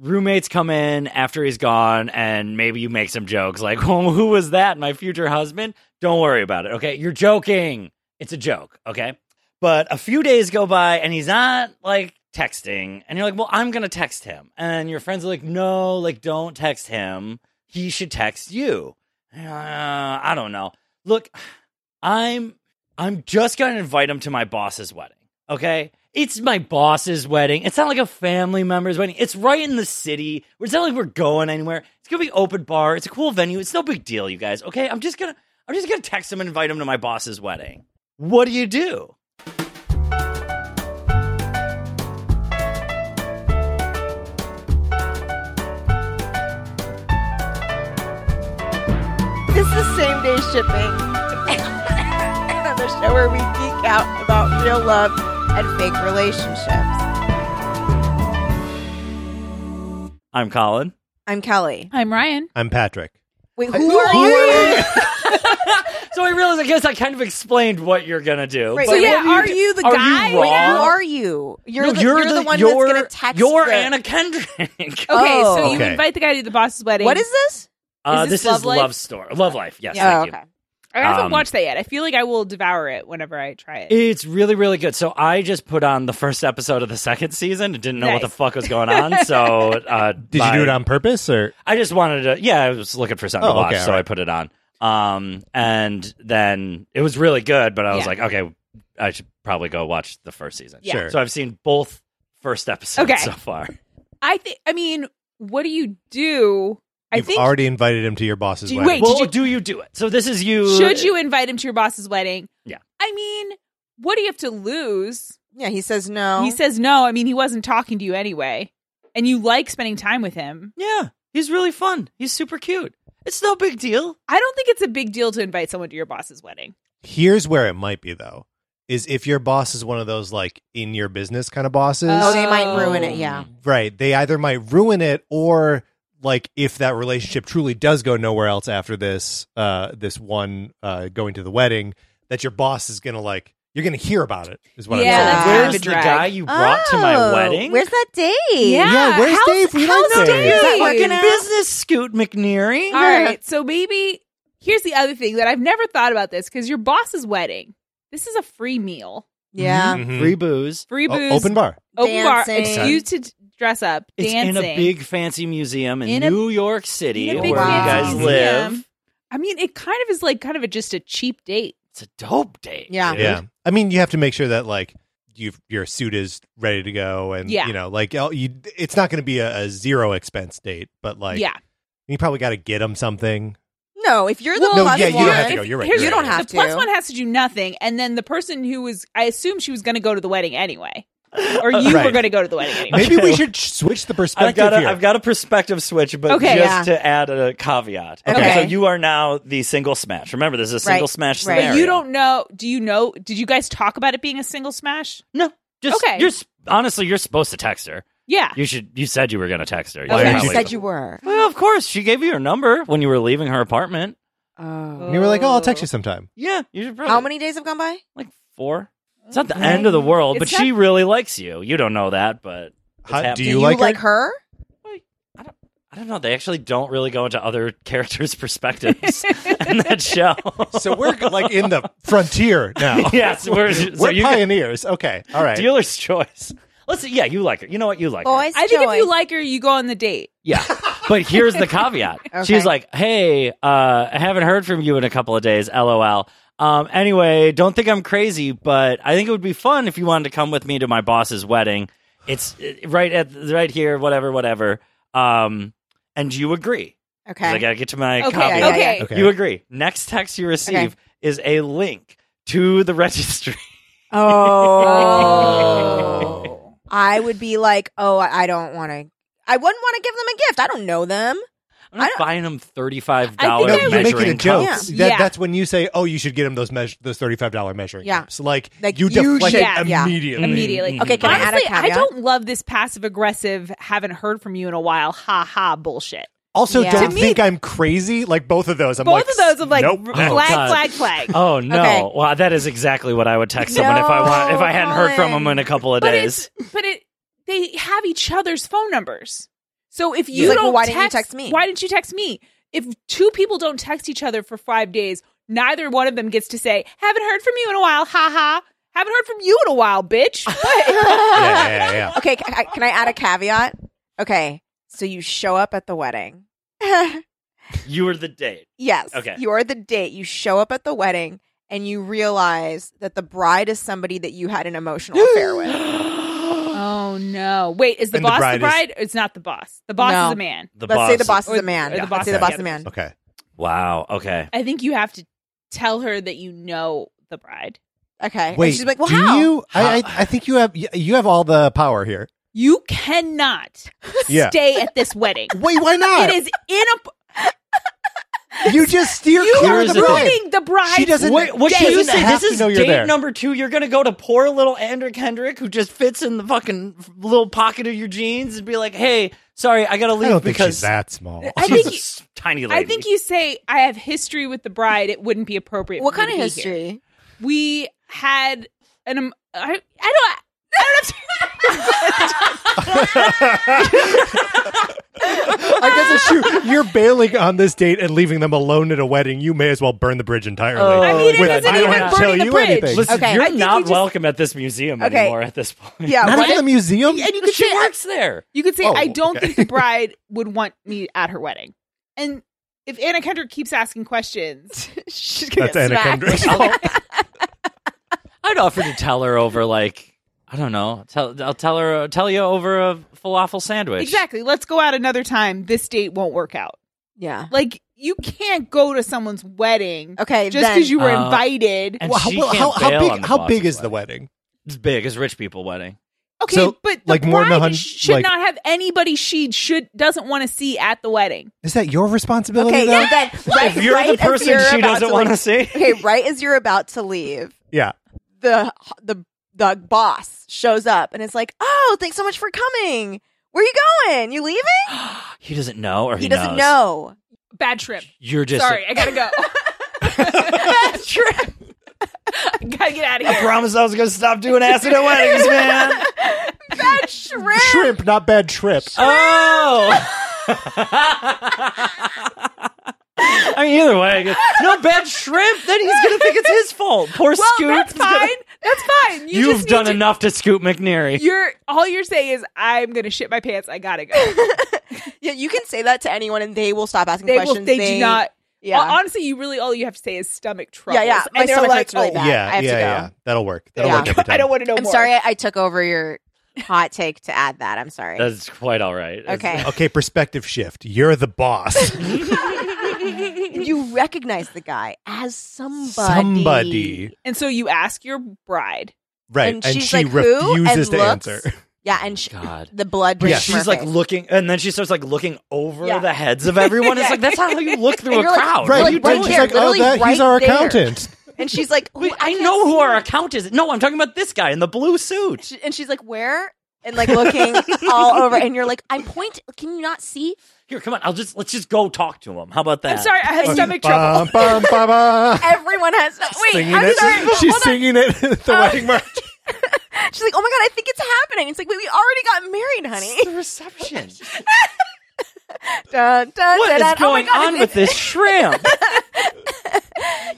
roommates come in after he's gone, and maybe you make some jokes like, "Oh, who was that? My future husband?" Don't worry about it. Okay, you're joking. It's a joke. Okay, but a few days go by, and he's not like texting, and you're like, "Well, I'm gonna text him," and your friends are like, "No, like don't text him. He should text you." Uh, I don't know. Look, I'm I'm just going to invite him to my boss's wedding. Okay? It's my boss's wedding. It's not like a family member's wedding. It's right in the city. It's not like we're going anywhere. It's to be open bar. It's a cool venue. It's no big deal, you guys. Okay? I'm just to I'm just to text him and invite him to my boss's wedding. What do you do? This is same day shipping. the show where we geek out about real love and fake relationships. I'm Colin. I'm Kelly. I'm Ryan. I'm Patrick. Wait, who are you? So I realized I guess I kind of explained what you're going to do. Right, but so yeah, do you are you the Are guy? You Wait, who are you? You're, No, the, you're, the, one you're, that's going to text. You're the- Anna Kendrick. Okay, Oh. so you Okay. invite the guy to the boss's wedding. What is this? Uh, Is this this, Love is Life? Love Story. Love Life. Yes. Yeah, thank okay. I haven't Um, watched that yet. I feel like I will devour it whenever I try it. It's really, really good. So I just put on the first episode of the second season and didn't know what the fuck was going on. So uh, Did you do it on purpose or? I just wanted to. Yeah, I was looking for something Oh, to watch, okay, so I put it on. Um, and then it was really good, but I was Yeah. like, okay, I should probably go watch the first season. Yeah. Sure. So I've seen both first episodes Okay. so far. I think. I mean, what do you do? I You've think. already invited him to your boss's Do you- wedding. wait, Well, did you- do you do it? So this is you. should you invite him to your boss's wedding? Yeah. I mean, what do you have to lose? Yeah, he says no. He says no. I mean, he wasn't talking to you anyway, and you like spending time with him. Yeah, he's really fun. He's super cute. It's no big deal. I don't think it's a big deal to invite someone to your boss's wedding. Here's where it might be though: is if your boss is one of those like in your business kind of bosses, oh, they might ruin it. Yeah. right? They either might ruin it or like if that relationship truly does go nowhere else after this, uh, this one uh, going to the wedding, that your boss is gonna like you're gonna hear about it. Is what Yeah, I'm saying. that's kind of Where's a the drag. guy you brought to my Oh, wedding? Where's that date? Yeah. Yeah, where's how's- Dave? We how's like Dave. Dave? Is that working out? business, Scoot McNairy. All right. So maybe here's the other thing that I've never thought about this because your boss's wedding. This is a free meal, Yeah. Mhm. Free booze. free O- booze, open bar. open bar, excuse to d- dress up, It's dancing in a big fancy museum in, In a- New York City in a where big you guys museum. live. I mean, it kind of is like kind of a, just a cheap date. It's a dope date. Yeah. dude. Yeah, I mean, you have to make sure that like you your suit is ready to go, and Yeah. you know, like you, it's not going to be a, a zero expense date, but like, yeah. you probably got to get them something. No, if you're the No, plus yeah, you one, don't have to go. You're right, here's you're the- right. Don't have the plus to. one has to do nothing, and then the person who was, I assume she was going to go to the wedding anyway. or uh, you were going to go to the wedding anyway. Maybe we should switch the I've perspective got a, here. I've got a perspective switch, but Okay. just Yeah. to add a caveat. Okay. So you are now the single smash. Remember, this is a single Right. smash Right. scenario. But you don't know. Do you know? Did you guys talk about it being a single smash? No. Just Okay. you're honestly you're supposed to text her. Yeah. You should. You said you were going to text her. Okay. Why You did you- said you were. Well, of course, she gave you her number when you were leaving her apartment. Oh. and you were like, "Oh, I'll text you sometime." Yeah, you should probably. How many days have gone by? Like four. It's not the end of the world, but It's she really likes you. You don't know that, but it's How- do happening. you Do you like like, her? her? I don't know. They actually don't really go into other characters' perspectives in that show. So we're like in the frontier now. yes, we're, so we're you pioneers. Okay, all right. dealer's choice. Let's see. Yeah, you like her. You know what? You like her. Boys, I think if you choice. like her, you go on the date. Yeah. But here's the caveat. Okay. She's like, hey, uh, I haven't heard from you in a couple of days. LOL. Um, anyway, don't think I'm crazy, but I think it would be fun if you wanted to come with me to my boss's wedding. It's uh, right at right here, whatever, whatever. Um, and you agree. Okay. I gotta get to my Okay. caveat. yeah, okay. yeah. Okay. You agree. Next text you receive Okay. is a link to the registry. Oh. I would be like, oh, I I don't want to. I wouldn't want to give them a gift. I don't know them. I'm not buying them thirty five dollar no, you're measuring making a joke. Yeah. That, Yeah. That's when you say, "Oh, you should get them those meas- those thirty five dollar measuring Yeah. cups." Like, Like, you you deflect should- it yeah. immediately. Immediately. Mm-hmm. Okay, can I add a Honestly, I caveat? don't love this passive aggressive, haven't heard from you in a while, ha ha bullshit. Also, Yeah. don't me- think I'm crazy. Like both of those. I'm Both like, of those of like nope. flag, Oh, flag, flag. Oh no! Okay. Well, that is exactly what I would text someone if I want if I hadn't heard from Colin. them in a couple of but days. it's but it they have each other's phone numbers. So if you He's like, don't well, why didn't you text, text me? Why didn't you text me? If two people don't text each other for five days, neither one of them gets to say, "Haven't heard from you in a while." Ha ha. Haven't heard from you in a while, bitch. yeah, yeah, yeah. Okay, can I, can I add a caveat? Okay, so you show up at the wedding. You are the date. yes. Okay. You're the date. You show up at the wedding and you realize that the bride is somebody that you had an emotional affair with. oh no! Wait, is the And the boss the bride is- bride? It's not the boss. The boss No. is a man. The Let's boss. say the boss is a man. or the Let's boss say the is boss a is a man. Okay. Wow. Okay. I think you have to tell her that you know the bride. Okay. And Wait. she's like, well, do how? you? I, I I think you have you have all the power here. You cannot Yeah. stay at this wedding. Wait, why not? It is in a. You just steer You clear are of the the bride. ruining the bride. She doesn't- What, what She should you doesn't say? This is date there. number two. You're gonna go to poor little Anna Kendrick, who just fits in the fucking little pocket of your jeans, and be like, "Hey, sorry, I gotta I leave don't think because she's that small. I she's think a you- tiny lady." I think you say I have history with the bride. It wouldn't be appropriate. What for kind of to be here." history? We had an. Um, I, I don't. I guess it's true. You're bailing on this date and leaving them alone at a wedding. You may as well burn the bridge entirely. Oh, I mean, it With- isn't I don't even have to tell the you bridge. anything. Listen, Okay. you're think not you just- welcome at this museum Okay. anymore at this point. Yeah. Not what even the if- museum. and you could she say, works there. You could say Oh, I don't okay. think the bride would want me at her wedding, and if Anna Kendrick keeps asking questions, she's gonna That's get Anna smacked. Kendrick. I'd offer to tell her over like I don't know. Tell I'll tell her tell you over a falafel sandwich. exactly. Let's go out another time. This date won't work out. Yeah. Like you can't go to someone's wedding Okay. just because you were Uh, invited. And Well, how, she well, can't how, how bail big? on the How boss's big is the wedding. wedding? It's big. It's a rich people wedding. Okay, So, but the like, more than a bride hun- should like- not have anybody she should doesn't want to see at the wedding. Is that your responsibility? Okay. though? Yeah. Then right, If you're right the as person you're she about doesn't want to leave- see, Okay. Right as you're about to leave, yeah. the the the boss shows up and it's like, "Oh, thanks so much for coming. Where are you going? You leaving?" he doesn't know or he, He doesn't knows. know. Bad trip. You're just Sorry, I gotta go. Bad trip. I gotta get out of here. I here. promised I was going to stop doing acid at weddings, man. Bad shrimp. Shrimp, not bad trip. Oh. I mean, either way, I guess- no bad shrimp. Then he's going to think it's his fault. Poor Well, Scoop. that's is gonna- fine. That's fine. You You've just done to- enough to Scoop McNairy. You're all you're saying is I'm gonna shit my pants. I gotta go. Yeah, you can say that to anyone and they will stop asking They will. questions. They, do not. Yeah. Hon- Honestly, you really all you have to say is stomach trouble. Yeah, yeah. My And they're stomach like, hurts really oh, bad. yeah, I have yeah, to go. yeah. That'll work. That'll Yeah. work every time. I don't want to know I'm more. sorry I took over your hot take to add that. I'm sorry. That's quite all right. Okay. Okay, perspective shift. You're the boss. You recognize the guy as somebody. Somebody. And so you ask your bride Right, and, and she like, Who? refuses and to looks, answer. Yeah, and oh, she, God. the blood. Yeah, she's from like face. looking, and then she starts like looking over Yeah. the heads of everyone. It's like that's not how you look through And a you're like- crowd. Right, like, you right she's like, oh, literally that, he's our there. accountant. and she's like, Wait, I, I know who our you. account is. No, I'm talking about this guy in the blue suit. She- and she's like, where? And like looking all over, and you're like, I'm pointing. Can you not see? Here, come on. I'll just let's just go talk to him. How about that? I'm sorry, I have stomach trouble. Bum, bum, ba, ba. Everyone has. No, wait, Singing I'm it. sorry. She's Hold on. singing it at the um, wedding march. She's like, oh my god, I think it's happening. It's like, wait, we already got married, honey. The reception. Dun, dun, What dun, is dun. Oh going God, on with this shrimp?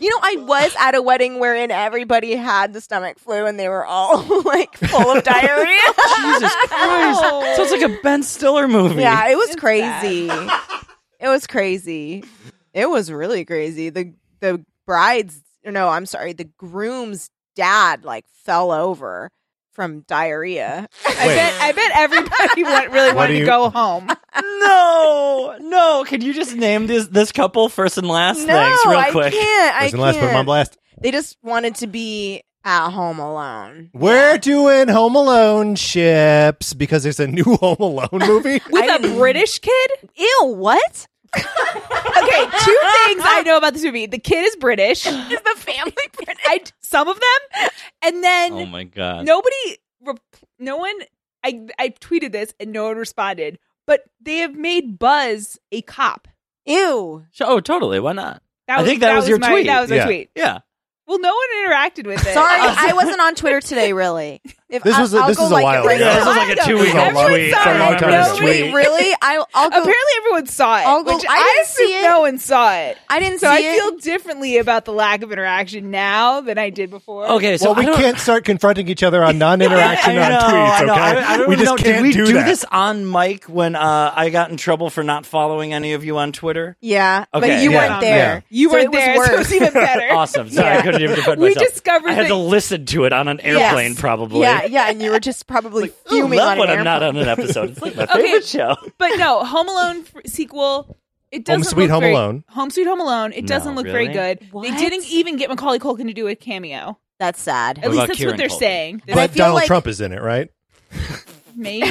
You know, I was at a wedding wherein everybody had the stomach flu and they were all like full of diarrhea. Jesus Christ! Oh. Sounds like a Ben Stiller movie. yeah, it was crazy. It was crazy. It was really crazy. The the bride's no, I'm sorry, the groom's dad like fell over from diarrhea. I bet I bet everybody want, really What wanted do to you- go home. No, no. Can you just name this this couple first and last? no, Thanks, real I quick. can't. I Listen, let's put him on can't. blast. They just wanted to be at home alone. We're doing Home Alone ships because there's a new Home Alone movie. With I a didn't- British kid? Ew, what? Okay, two things I know about this movie. The kid is British. Is the family British? I some of them, and then Oh my god. nobody, rep- no one. I I tweeted this and no one responded. But they have made Buzz a cop. Ew. Oh, totally. Why not? That I think that was your my, tweet. That was my Yeah. tweet. Yeah. Well, no one interacted with it. Sorry, I wasn't on Twitter today. Really, if This I- was a- I'll this go, was a like, while ago. Yeah, this was like a two-week old tweet saw from it. time No, Wait, tweet. really? I, I'll go. Apparently, everyone saw it. I'll go- which I I, didn't see it. no one saw it. I didn't So see I it. feel differently about the lack of interaction now than I did before. Okay, so well, we can't start confronting each other on non-interaction know, on tweets. I Okay, know. I, I we just know. can't Did we do, do this on mic when uh, I got in trouble for not following any of you on Twitter? yeah, but you Yeah. weren't there. You weren't it was there, so worse. it's even better. Awesome. Sorry, I couldn't even defend We myself. discovered I had to listen to it on an airplane, probably. Yeah, yeah, and you were just probably Ooh, fuming love on when an I'm not on an episode. It's like my Okay. favorite show. But no, Home Alone f- sequel. It doesn't Sweet look Home very- Alone. Home Sweet Home Alone. It doesn't look very really? good. They didn't even get Macaulay Culkin to do a cameo. That's sad. At What least about that's Kieran what they're Culkin? saying. I But feel Donald like- Trump is in it, right? Maybe.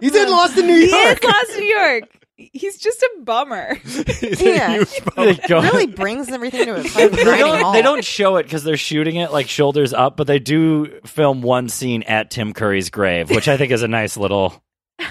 He's in Lost in New York. he is York. Lost in New York. He's just a bummer. He's Yeah. in huge They really brings everything to a they, don't, they don't show it because they're shooting it like shoulders up, but they do film one scene at Tim Curry's grave, which I think is a nice little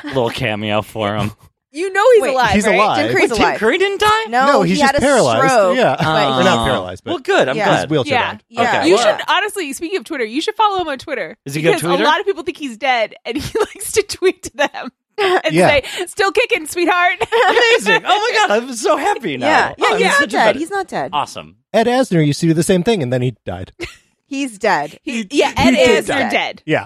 little cameo for him. You know he's Wait, alive. he's right? alive. Tim Curry's Wait, Tim. Curry didn't die? No, No, he's he just had a paralyzed. Stroke, Yeah. but uh, Or he- not paralyzed, but well, good. I'm Yeah. he's glad. wheelchair Yeah. bound. Yeah. Okay. You well, should honestly, speaking of Twitter, you should follow him on Twitter. Is he a good Because? A lot of people think he's dead, and he likes to tweet to them and Yeah. say, "Still kicking, sweetheart." amazing. Oh my god, I'm so happy now. Yeah, yeah, Oh, he's not dead. He's not dead. awesome. Ed Asner used to do the same thing, and then he died. He's dead. He- yeah, Ed he Asner die. dead. Yeah.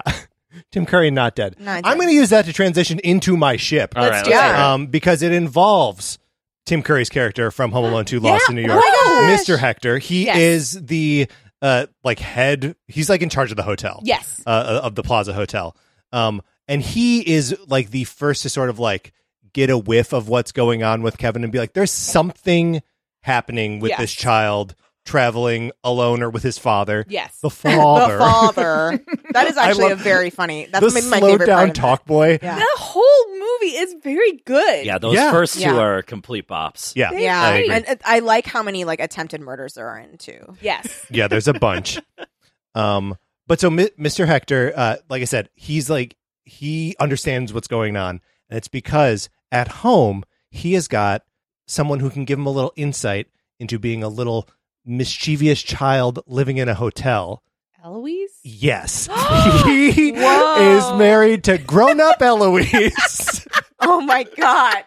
Tim Curry not dead. Not I'm going to use that to transition into my ship. All Let's do let's it. it. um, because it involves Tim Curry's character from Home Alone 2 Lost in New Oh York, my gosh. Mr. Hector. He Yes. is the uh, like head. He's like in charge of the hotel. Yes. uh, of the Plaza Hotel. Um, and he is like the first to sort of like get a whiff of what's going on with Kevin and be like, there's something happening with Yes. this child traveling alone or with his father. Yes. The father. The father. That is actually love- a very funny. That's the maybe my slowed favorite down part talk boy. Yeah. The whole movie is very good. Yeah, those Yeah. first two Yeah. are complete bops. Yeah. it. I Yeah, agree. and, and I like how many like attempted murders there are in too. Yes. Yeah, there's a bunch. um, but so Mi- Mr. Hector, uh, like I said, he's like he understands what's going on, and it's because at home he has got someone who can give him a little insight into being a little mischievous child living in a hotel. Eloise? Yes, he Whoa. is married to grown-up Eloise. Oh my god.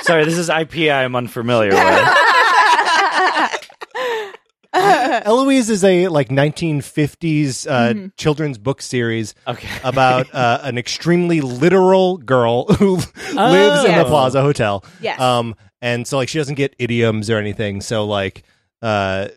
Sorry, this is IP I'm unfamiliar with. Eloise is a like 1950s uh, Mhm. children's book series Okay. about uh, an extremely literal girl who lives in the. Plaza Hotel. Yes. Um, and so like she doesn't get idioms or anything. So like, uh,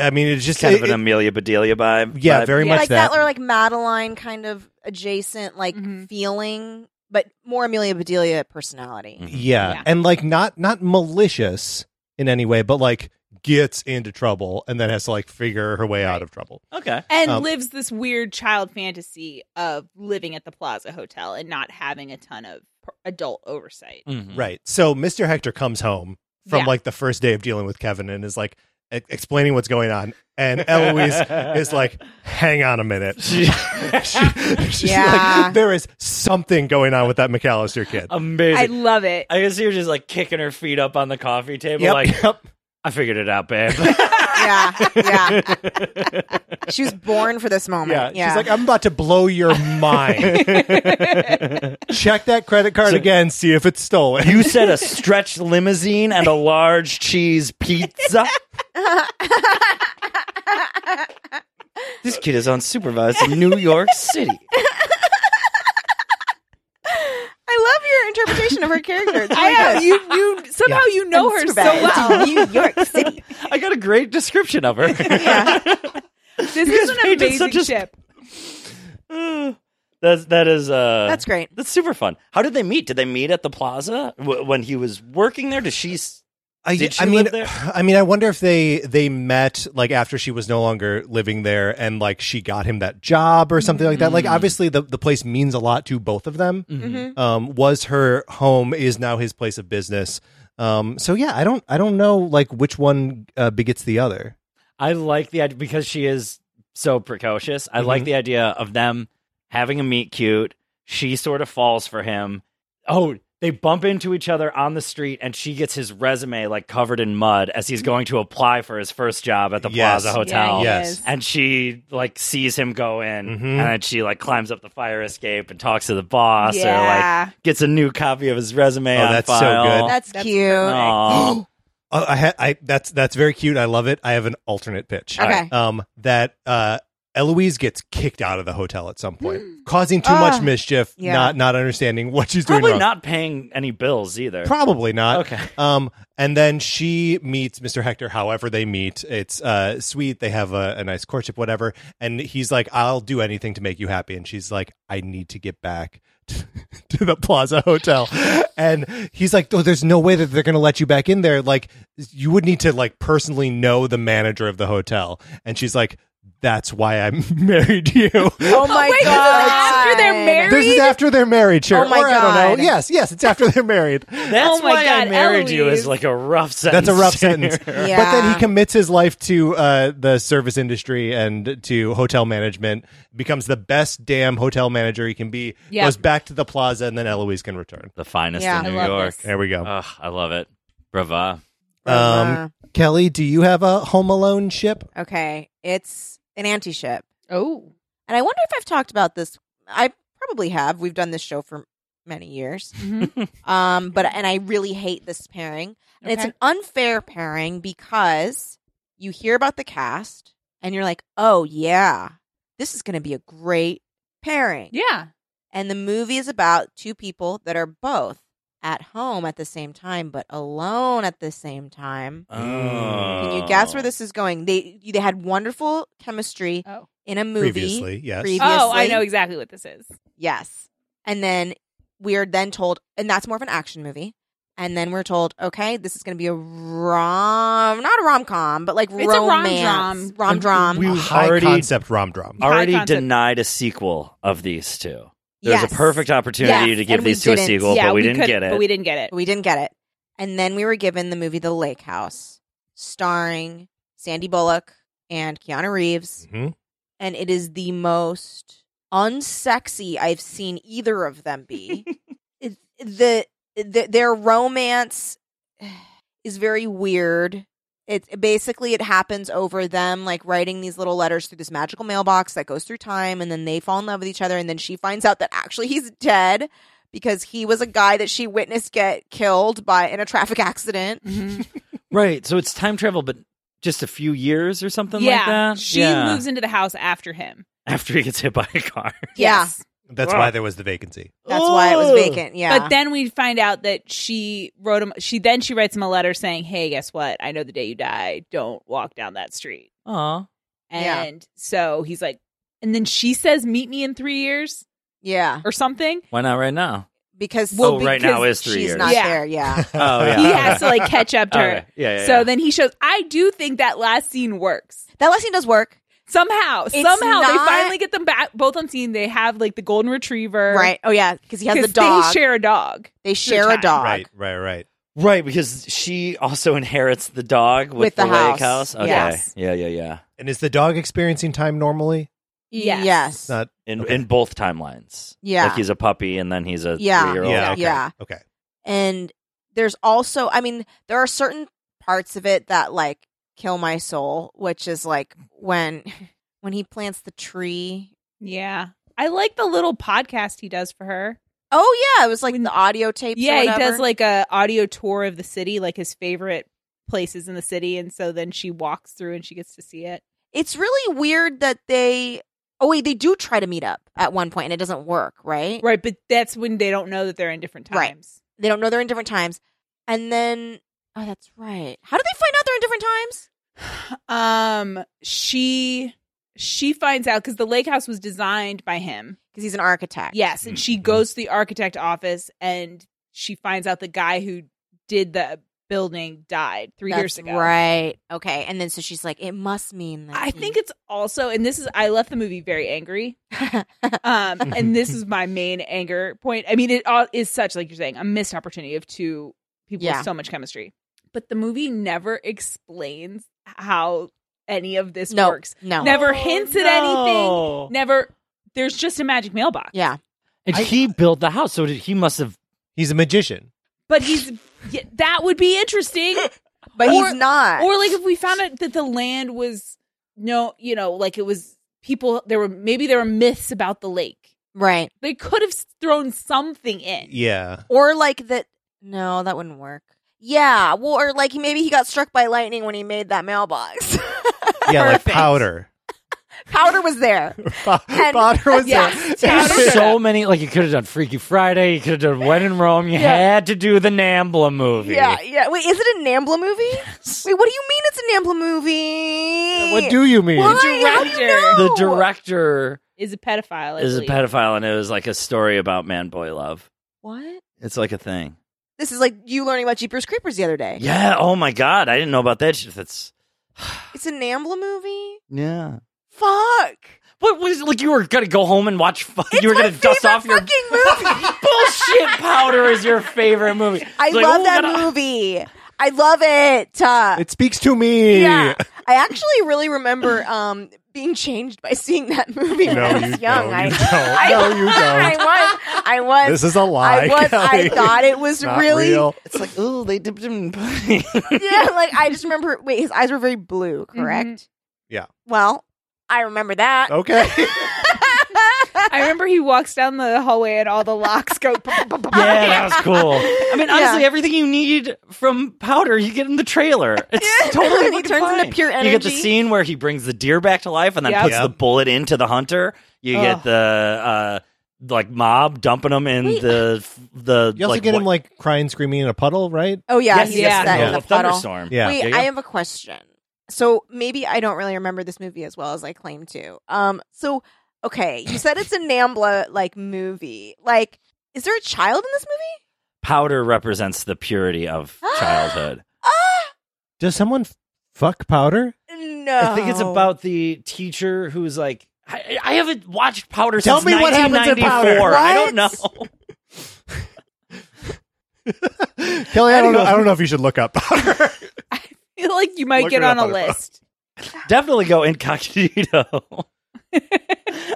I mean, it's just kind of it- an Amelia Bedelia vibe. yeah, vibe. very Yeah. much like that. that or like Madeline kind of adjacent like Mhm. feeling, but more Amelia Bedelia personality. yeah. Yeah. and like not not malicious, in any way, but like gets into trouble and then has to like figure her way out of trouble. Okay. and Um, lives this weird child fantasy of living at the Plaza Hotel and not having a ton of adult oversight. Mhm. Right. So Mr. Hector comes home from Yeah. like the first day of dealing with Kevin and is like e- explaining what's going on. And Eloise is like, hang on a minute. She- she's Yeah. like, there is something going on with that McCallister kid. Amazing. I love it. I can see her just like kicking her feet up on the coffee table, Yep, like, yep. I figured it out, babe. yeah, yeah. She was born for this moment. Yeah, Yeah, she's like, I'm about to blow your mind. Check that credit card So- again, see if it's stolen. you said a stretched limousine and a large cheese pizza. this kid is unsupervised in New York City. I love your interpretation of her character. It's I really have good. you. You somehow you know her so well. New York City. I got a great description of her. Yeah. This You is an painted amazing such a- ship. That's that is uh That's great. That's super fun. How did they meet? Did they meet at the plaza w- when he was working there? Does she? s- I, Did she I mean, live there? I mean, I wonder if they they met like after she was no longer living there, and like she got him that job or something like that. Like, Mm. obviously, the the place means a lot to both of them. Mhm. Um, was her home is now his place of business. Um, so yeah, I don't I don't know like which one uh, begets the other. I like the idea because she is so precocious. I like Mhm. the idea of them having a meet cute. She sort of falls for him. Oh, they bump into each other on the street, and she gets his resume like covered in mud as he's going to apply for his first job at the Yes. Plaza Hotel. he Yes. And she like sees him go in, Mhm. and then she like climbs up the fire escape and talks to the boss, or like gets a new copy of his resume. Oh, on that's so good. That's, That's cute. Aw. Uh, I, ha- I that's that's very cute. I love it. I have an alternate pitch. Okay. Um, that uh, Eloise gets kicked out of the hotel at some point, causing too much Ah, mischief. yeah. Not not understanding what she's doing Probably wrong. not paying any bills either. Probably not. Okay. Um, and then she meets Mr. Hector. However, they meet. It's uh sweet. They have a, a nice courtship, whatever. And he's like, "I'll do anything to make you happy." And she's like, "I need to get back." to- To the Plaza Hotel, and he's like, "Oh, there's no way that they're going to let you back in there. Like, you would need to like personally know the manager of the hotel." And she's like, "That's why I married you." Oh my wait, this is god! after they're married? This is after they're married, sure. Oh my or I don't God. know. Yes, yes, it's after they're married. That's Oh my why I God, married you is like a rough sentence. That's a rough sentence. Yeah. But then he commits his life to uh, the service industry and to hotel management, becomes the best damn hotel manager he can be, Yeah. goes back to the plaza, and then Eloise can return. the finest Yeah. in New York. this. There we go. Ugh, I love it. Brava. Um, Kelly, do you have a Home Alone ship? okay, it's an anti-ship, Oh. and I wonder if I've talked about this. I probably have. We've done this show for many years. Um, but and I really hate this pairing. And it's an unfair pairing because you hear about the cast and you're like, "Oh yeah, this is going to be a great pairing." Yeah. And the movie is about two people that are both at home at the same time but alone at the same time. Oh. Can you guess where oh. this is going? They they had wonderful chemistry Oh. in a movie Previously, yes. Previously. Oh, I know exactly what this is. Yes. And then we are then told, and that's more of an action movie. And then we're told, okay, this is going to be a rom, not a rom com, but like It's a romance, rom drum. We A high already concept rom drum. already concept. denied a sequel of these two. There's Yes. a perfect opportunity Yes, to give and these two a sequel, yeah, but we, didn't could- get it. But we didn't get it. We didn't get it. And then we were given the movie The Lake House, starring Sandy Bullock and Keanu Reeves. Mhm. And it is the most unsexy I've seen either of them be. it, the, the their romance is very weird. It basically it happens over them like writing these little letters through this magical mailbox that goes through time, and then they fall in love with each other, and then she finds out that actually he's dead because he was a guy that she witnessed get killed by in a traffic accident. right. So it's time travel, but just a few years or something yeah. like that. She yeah. moves into the house after him. after he gets hit by a car. Yeah. Yes. That's Wow. why there was the vacancy. That's why it was vacant. Yeah, But then we find out that she wrote him. She then she writes him a letter saying, "Hey, guess what? I know the day you die. Don't walk down that street." Aw. Yeah. And so he's like, and then she says, "Meet me in three years" yeah, or something. Why not right now? because Well, oh, right now is three she's years. not Yeah. there. Yeah. oh yeah. he has to like catch up to her. Okay. Yeah, yeah, So yeah. then he shows. I do think that last scene works that last scene does work. Somehow. It's somehow they finally get them back both on scene. They have like the golden retriever, Right. Oh yeah, because he has the 'Cause dog. They share a dog. They share a dog. Right, right, right. Right, because she also inherits the dog with, With the lake house. house. Okay. Yes. Yeah, yeah, yeah. And is the dog experiencing time normally? Yes. Yes. It's not. In Okay. in both timelines. Yeah. Like he's a puppy and then he's a Yeah. three year old. Yeah. Okay. Yeah. Okay. and there's also i mean there are certain parts of it that like kill my soul which is like when when he plants the tree Yeah. I like the little podcast he does for her. oh yeah it was like When- the audio tapes or yeah, he does like a audio tour of the city, like his favorite places in the city, and so then she walks through and she gets to see it. it's really weird that they oh wait they do try to meet up at one point and it doesn't work right Right, but that's when they don't know that they're in different Right. times. they don't know they're in different times and then oh that's right how do they find out they're in different times Um, she she finds out because the lake house was designed by him. because he's an architect Yes, and she Mhm. goes to the architect office and she finds out the guy who did the building died three years ago. right okay and then so she's like it must mean that I he- think it's also, and this is, I left the movie very angry. Um, and this is my main anger point. I mean, it all is such, like you're saying, a missed opportunity of two people Yeah. with so much chemistry. But the movie never explains how any of this no works. no Never oh, hints at anything. Never. There's just a magic mailbox. yeah And I- he built the house, so did, he must have. He's a magician. But he's yeah, that would be interesting. but Or- he's not or like if we found out that the land was no, you know, like it was people. There were maybe there were myths about the lake. right They could have thrown something in. Yeah. Or like that. No, that wouldn't work. Yeah, well, or like maybe he got struck by lightning when he made that mailbox. Yeah, like powder. Powder was there. And- powder was Yes. there. Powder There's so many. Like you could have done Freaky Friday. You could have done When in Rome. You Yeah. had to do the Nambla movie. Yeah, yeah. Wait, is it a Nambla movie? Wait, what do you mean it's a Nambla movie? What do you mean? Why? How do you Director. know? The director Is a pedophile. I is a pedophile, and it was like a story about man boy love. What? It's like a thing. This is like you learning about Jeepers Creepers the other day. Yeah. Oh my god, I didn't know about that. shit. That's It's a Nambla movie. yeah. Fuck. What was like? You were gonna go home and watch. fu- It's you were my gonna dust favorite off your fucking movie. bullshit. Powder is your favorite movie. I It's like, love oh, that gotta- movie. I love it. Uh, It speaks to me. Yeah, I actually really remember um, being changed by seeing that movie when No, I was you young. don't. I, You don't. I, No, you don't. was. I was. This is a lie. I was. I thought it was Not really. real. It's like, oh, they dipped him in pudding. Yeah, like I just remember. Wait, his eyes were very blue. Correct. Yeah. Well, I remember that. Okay. I remember he walks down the hallway and all the locks go. yeah, that was cool. I mean, honestly, Yeah. everything you need from Powder, you get in the trailer. It's totally It fucking turns into fine. pure You get the scene where he brings the deer back to life and then Yep. puts Yep. the bullet into the hunter. You Ugh. get the uh like mob dumping him in Wait. the the. You also like, get him what- like crying, screaming in a puddle, right? Oh yeah, yes, he yes, gets that yeah. in the puddle. thunderstorm. Yeah. Wait, Yeah, I have a question. So maybe I don't really remember this movie as well as I claim to. Um, so okay, you said it's a Nambla like movie. Like, is there a child in this movie? Powder represents the purity of childhood. Ah, Does someone f- fuck powder? no. I think it's about the teacher who's like. I, I haven't watched Powder Tell since me what happens in Powder. 1994. I don't know. Kelly, I don't know. I don't know if you should look up powder. I feel like you might Look get it on up a on a list. Definitely go incognito.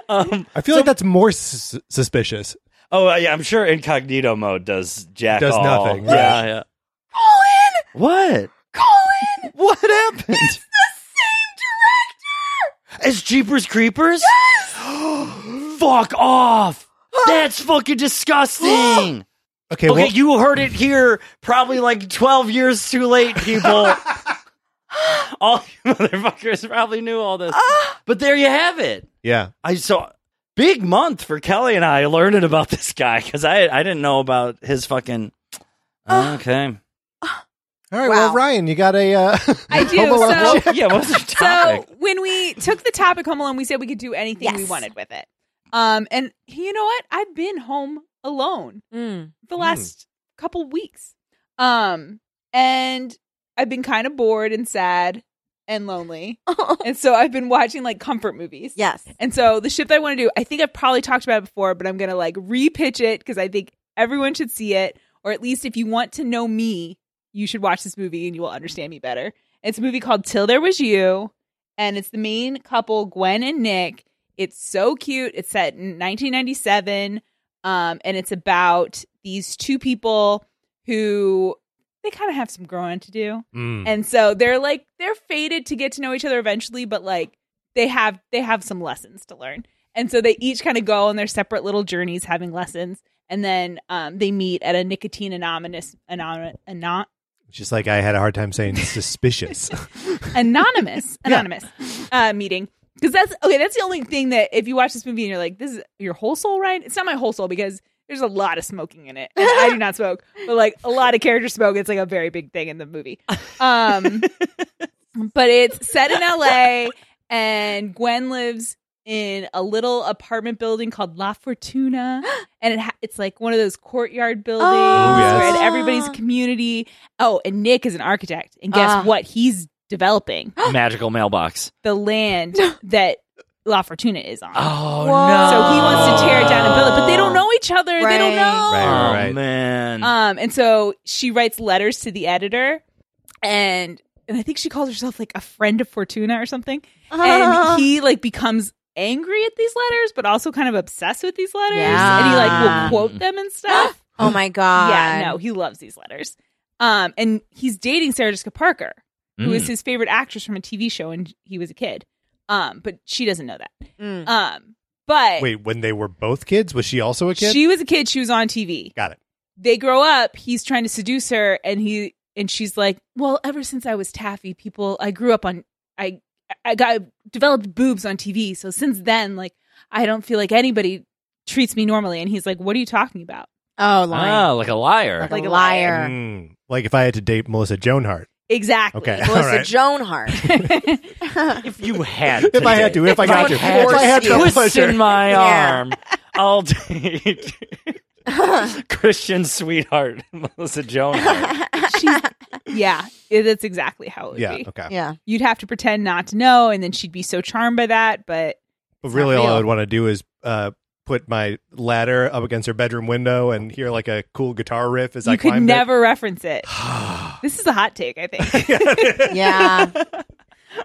um, I feel like that's more sus- suspicious. oh uh, yeah, I'm sure incognito mode does jack Does all. nothing, Yeah, yeah. Colin. What? Colin. What happened? It's the same director. As Jeepers Creepers? Yes! Fuck off! That's fucking Okay, disgusting. Okay, well, you heard it here. Probably like twelve years too late, people. all you motherfuckers probably knew all this, Ah. but there you have it. yeah. I saw big month for Kelly and I learning about this guy because I I didn't know about his fucking. Okay. All right. Wow. Well, Ryan, you got a. Uh, I do, Home Alone so- check? yeah, what's the topic? So when we took the topic Home Alone, we said we could do anything we Yes. wanted with it. Um, and you know what? I've been home alone Mm. the last couple weeks. Um, and I've been kind of bored and sad and lonely. and so I've been watching like comfort movies. yes. And so the ship that I want to do, I think I've probably talked about it before, but I'm going to like repitch it because I think everyone should see it. Or at least if you want to know me, you should watch this movie and you will understand me better. It's a movie called Till There Was You. And it's the main couple, Gwen and Nick. It's so cute. It's set in 1997. Um, and it's about these two people who they kind of have some growing to do. Mm. And so they're like they're fated to get to know each other eventually, but like they have they have some lessons to learn. And so they each kind of go on their separate little journeys having lessons. And then um, they meet at a nicotine anonymous anonymous anon, Just like I had a hard time saying suspicious. anonymous anonymous uh, meeting because that's okay. That's the only thing that if you watch this movie and you're like, this is your whole soul, right? It's not my whole soul because there's a lot of smoking in it. And I do not smoke, but like a lot of characters smoke. It's like a very big thing in the movie. Um, but it's set in L.A. and Gwen lives in a little apartment building called La Fortuna, and it ha- it's like one of those courtyard buildings Oh, yes. where everybody's a community. Oh, and Nick is an architect, and guess Ah. what? He's developing Magical mailbox. the land that La Fortuna is on. Oh Whoa. no! So he wants to tear it down and build it, but they don't know each other. They don't Right. know. Right, Oh right, right. man! Um, and so she writes letters to the editor, and and I think she calls herself like a friend of Fortuna or something. And he like becomes angry at these letters, but also kind of obsessed with these letters. Yeah. And he like will quote them and stuff. oh my god. yeah, no, he loves these letters. Um, and he's dating Sarah Jessica Parker, who is Mm. his favorite actress from a TV show when he was a kid. Um, but she doesn't know that. Mm. Um, but Wait, when they were both kids, was she also a kid? she was a kid. She was on TV. Got it. They grow up. He's trying to seduce her, and he and she's like, "Well, ever since I was taffy, people I grew up on, I I got developed boobs on TV. So since then, like, I don't feel like anybody treats me normally." And he's like, "What are you talking about?" Oh, lying. Ah, like a liar. like, like a a liar. liar. Mm. Like if I had to date Melissa Joan Hart. Exactly. Okay. Melissa All right. Joan Hart. if you had, to If I had to, if I got to, if I had to. the twist pleasure. in my Yeah. arm, I'll date Christian sweetheart Melissa Joan. Hart. she's yeah, that's exactly how it would Yeah. be. Okay. yeah. You'd have to pretend not to know, and then she'd be so charmed by that. But But really, not all I would want to do is uh, put my ladder up against her bedroom window and hear like a cool guitar riff as I could climbed never reference it. this is a hot take, I think. Yeah.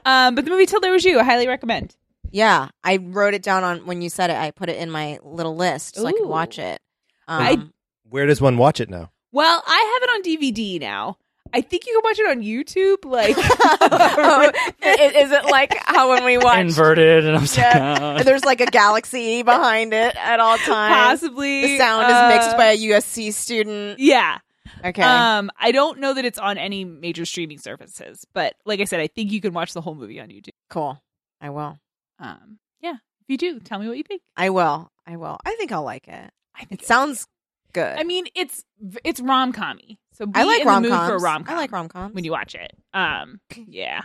um, but the movie Till There Was You, I highly recommend. Yeah. I wrote it down on when you said it. I put it in my little list so I could watch it. Um, I- Where does one watch it now? Well, I have it on DVD now. I think you can watch it on YouTube. Like, oh, is it like how when we watch Inverted and upside Yeah. down. There's like a galaxy behind it at all times. possibly The sound uh, is mixed by a USC student. Yeah. Okay. Um, I don't know that it's on any major streaming services, but like I said, I think you can watch the whole movie on YouTube. cool. I will. Um, yeah. If you do, tell me what you think. I will. I will. I think I'll like it. I think It sounds good. I mean, it's it's rom commy. So be I like rom the mood for coms. rom I like rom coms. when you watch it. Um, yeah.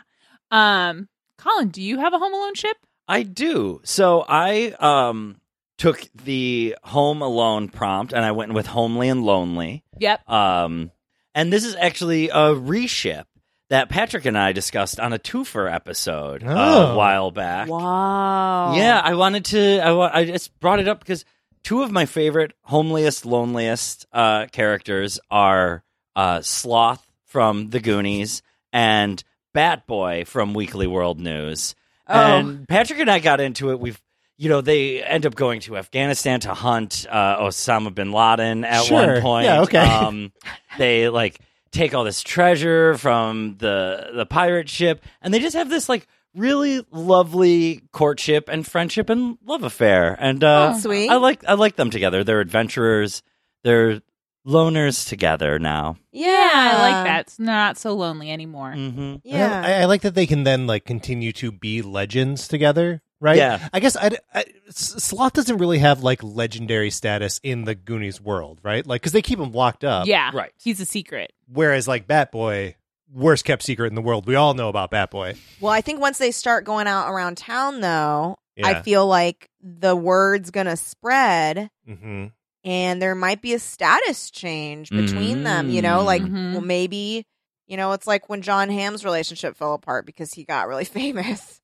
Um, Colin, do you have a Home Alone ship? I do. So I um took the Home Alone prompt and I went with Homely and Lonely. Yep. Um, and this is actually a reship that Patrick and I discussed on a twofer episode Oh. a while back. Wow. Yeah, I wanted to. I, wa- I just brought it up because two of my favorite homeliest, loneliest uh, characters are uh, Sloth from The Goonies and Bat Boy from Weekly World News. Oh. And Patrick and I got into it. We've, you know, they end up going to Afghanistan to hunt uh, Osama bin Laden at Sure. one point. Yeah, okay. Um, they like take all this treasure from the the pirate ship, and they just have this like really lovely courtship and friendship and love affair. And uh, Oh, sweet. I like I like them together. They're adventurers. They're loners together now. Yeah. I like that. It's not so lonely anymore. hmm Yeah. I, I like that they can then like continue to be legends together, right? Yeah. I guess I, I- S- Sloth doesn't really have like legendary status in the Goonies world, right? Like because they keep him locked up. yeah. right. He's a secret. Whereas like Batboy, worst kept secret in the world. We all know about Batboy. Well, I think once they start going out around town, though, Yeah. I feel like the word's gonna spread, hmm and there might be a status change between them. You know, like Mhm. well, maybe you know it's like when Jon Hamm's relationship fell apart because he got really famous.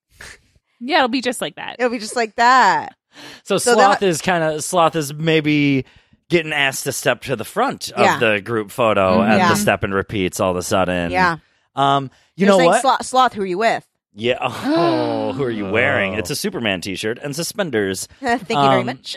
Yeah, it'll be just like that. It'll be just like that. So, So Sloth then- is kind of Sloth is maybe getting asked to step to the front of Yeah. the group photo, Mhm. and Yeah. the step and repeats all of a sudden. yeah, Um. You They're know what? Sloth, Sloth, who are you with? yeah. Oh, who are you wearing? Oh. It's a Superman T-shirt and suspenders. Thank you very Um, much.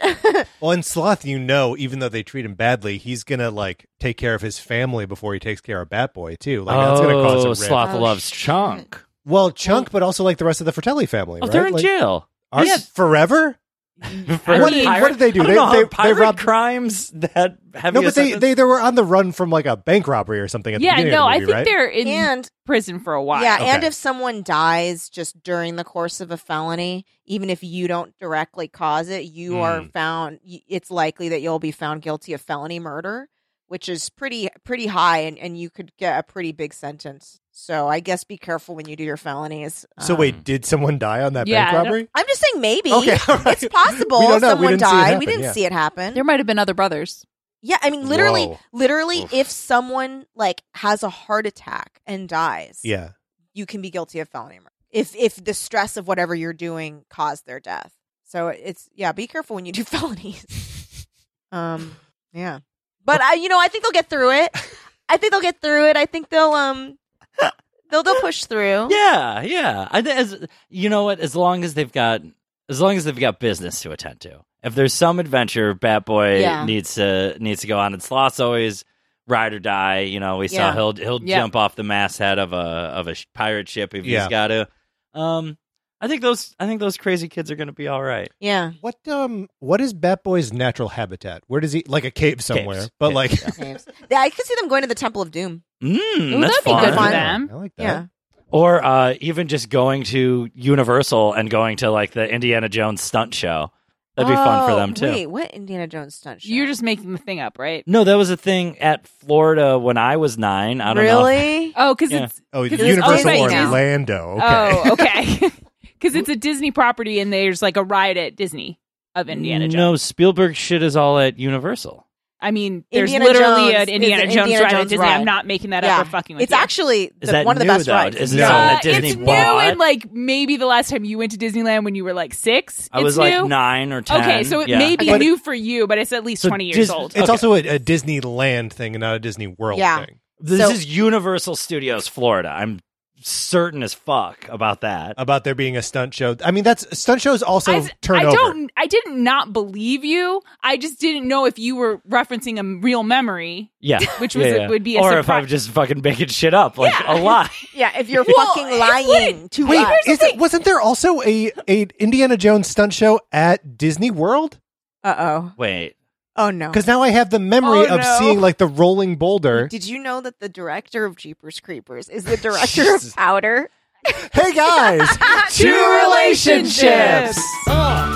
Well, in Sloth, you know, even though they treat him badly, he's gonna like take care of his family before he takes care of Batboy too. Like that's gonna cause a oh, rift. Sloth Oh, loves shit. Chunk. Well, Chunk, but also like the rest of the Fratelli family. Oh, right? they're in Like, jail. are- Yeah. forever. For What- mean- what did they do? They- know how they- they robbed- crimes that have No, but they, they they were on the run from like a bank robbery or something. At the Yeah, beginning no, of the I think right? they're in and prison for a while. yeah, and if someone dies just during the course of a felony, even if you don't directly cause it, you are Mm. found. It's likely that you'll be found guilty of felony murder, which is pretty pretty high, and, and you could get a pretty big sentence. So I guess be careful when you do your felonies. So Um, wait, did someone die on that Yeah, bank robbery? I'm just saying maybe. Okay, all right. It's possible We don't know. We someone didn't see it died. happen, we didn't yeah. see it happen. There might have been other brothers. Yeah, I mean, literally, Whoa. literally, Oof. if someone like has a heart attack and dies, Yeah. you can be guilty of felony murder if if the stress of whatever you're doing caused their death. So it's yeah, be careful when you do felonies. um, yeah, but I, you know, I think they'll get through it. I think they'll get through it. I think they'll um, they'll they'll push through. Yeah, yeah. I think as you know what, as long as they've got as long as they've got business to attend to. If there's some adventure Batboy Yeah. needs to needs to go on, and Sloth's always ride or die. You know, we Yeah. saw he'll he'll Yeah. jump off the masthead of a of a pirate ship if Yeah. he's got to. Um, I think those I think those crazy kids are going to be all right. Yeah, What um what is Batboy's natural habitat? Where does he like a cave somewhere? Caves. But Caves, like yeah. Names. yeah, I could see them going to the Temple of Doom. Mm, Ooh, that's that'd be fun. good for Fun. them. I like that. Yeah, Or uh, even just going to Universal and going to like the Indiana Jones stunt show. That'd be fun for Oh, them too. Wait, what Indiana Jones stunt show? You're just making the thing up, right? No, that was a thing at Florida when I was nine. I don't know. really? Oh, because Yeah. it's Oh, Because it's Universal owned Orlando. Okay. oh okay, because it's a Disney property and there's like a ride at Disney of Indiana Jones. No, Spielberg shit is all at Universal. I mean, there's Indiana literally Jones an Indiana is an Jones Indiana ride at Jones Disney. ride. I'm not making that yeah, up or fucking with it's you. actually Is the- that one of the new, best though? rides. Is it No. Uh, that Disney it's bought? new and like maybe the last time you went to Disneyland when you were like six. I was It's like new? nine or ten. Okay, so it yeah. may be But- new for you, but it's at least So twenty years Dis- old. It's Okay. also a, a Disneyland thing and not a Disney World Yeah. thing. This So- is Universal Studios Florida. I'm certain as fuck about that. About there being a stunt show. I mean, that's stunt shows also I, turn I over. don't. I did not not believe you. I just didn't know if you were referencing a real memory. Yeah, Which was Yeah, a- yeah. would be a or if. I'm just fucking making shit up like Yeah. a lie. Yeah, if you're Well, fucking lying wouldn't- to Wait, us. is it, wasn't there also a, a Indiana Jones stunt show at Disney World? Uh oh. Wait, Oh no. Because now I have the memory Oh, of no. seeing like the rolling boulder. Did you know that the director of Jeepers Creepers is the director of Powder? hey guys, Two relationships. Oh.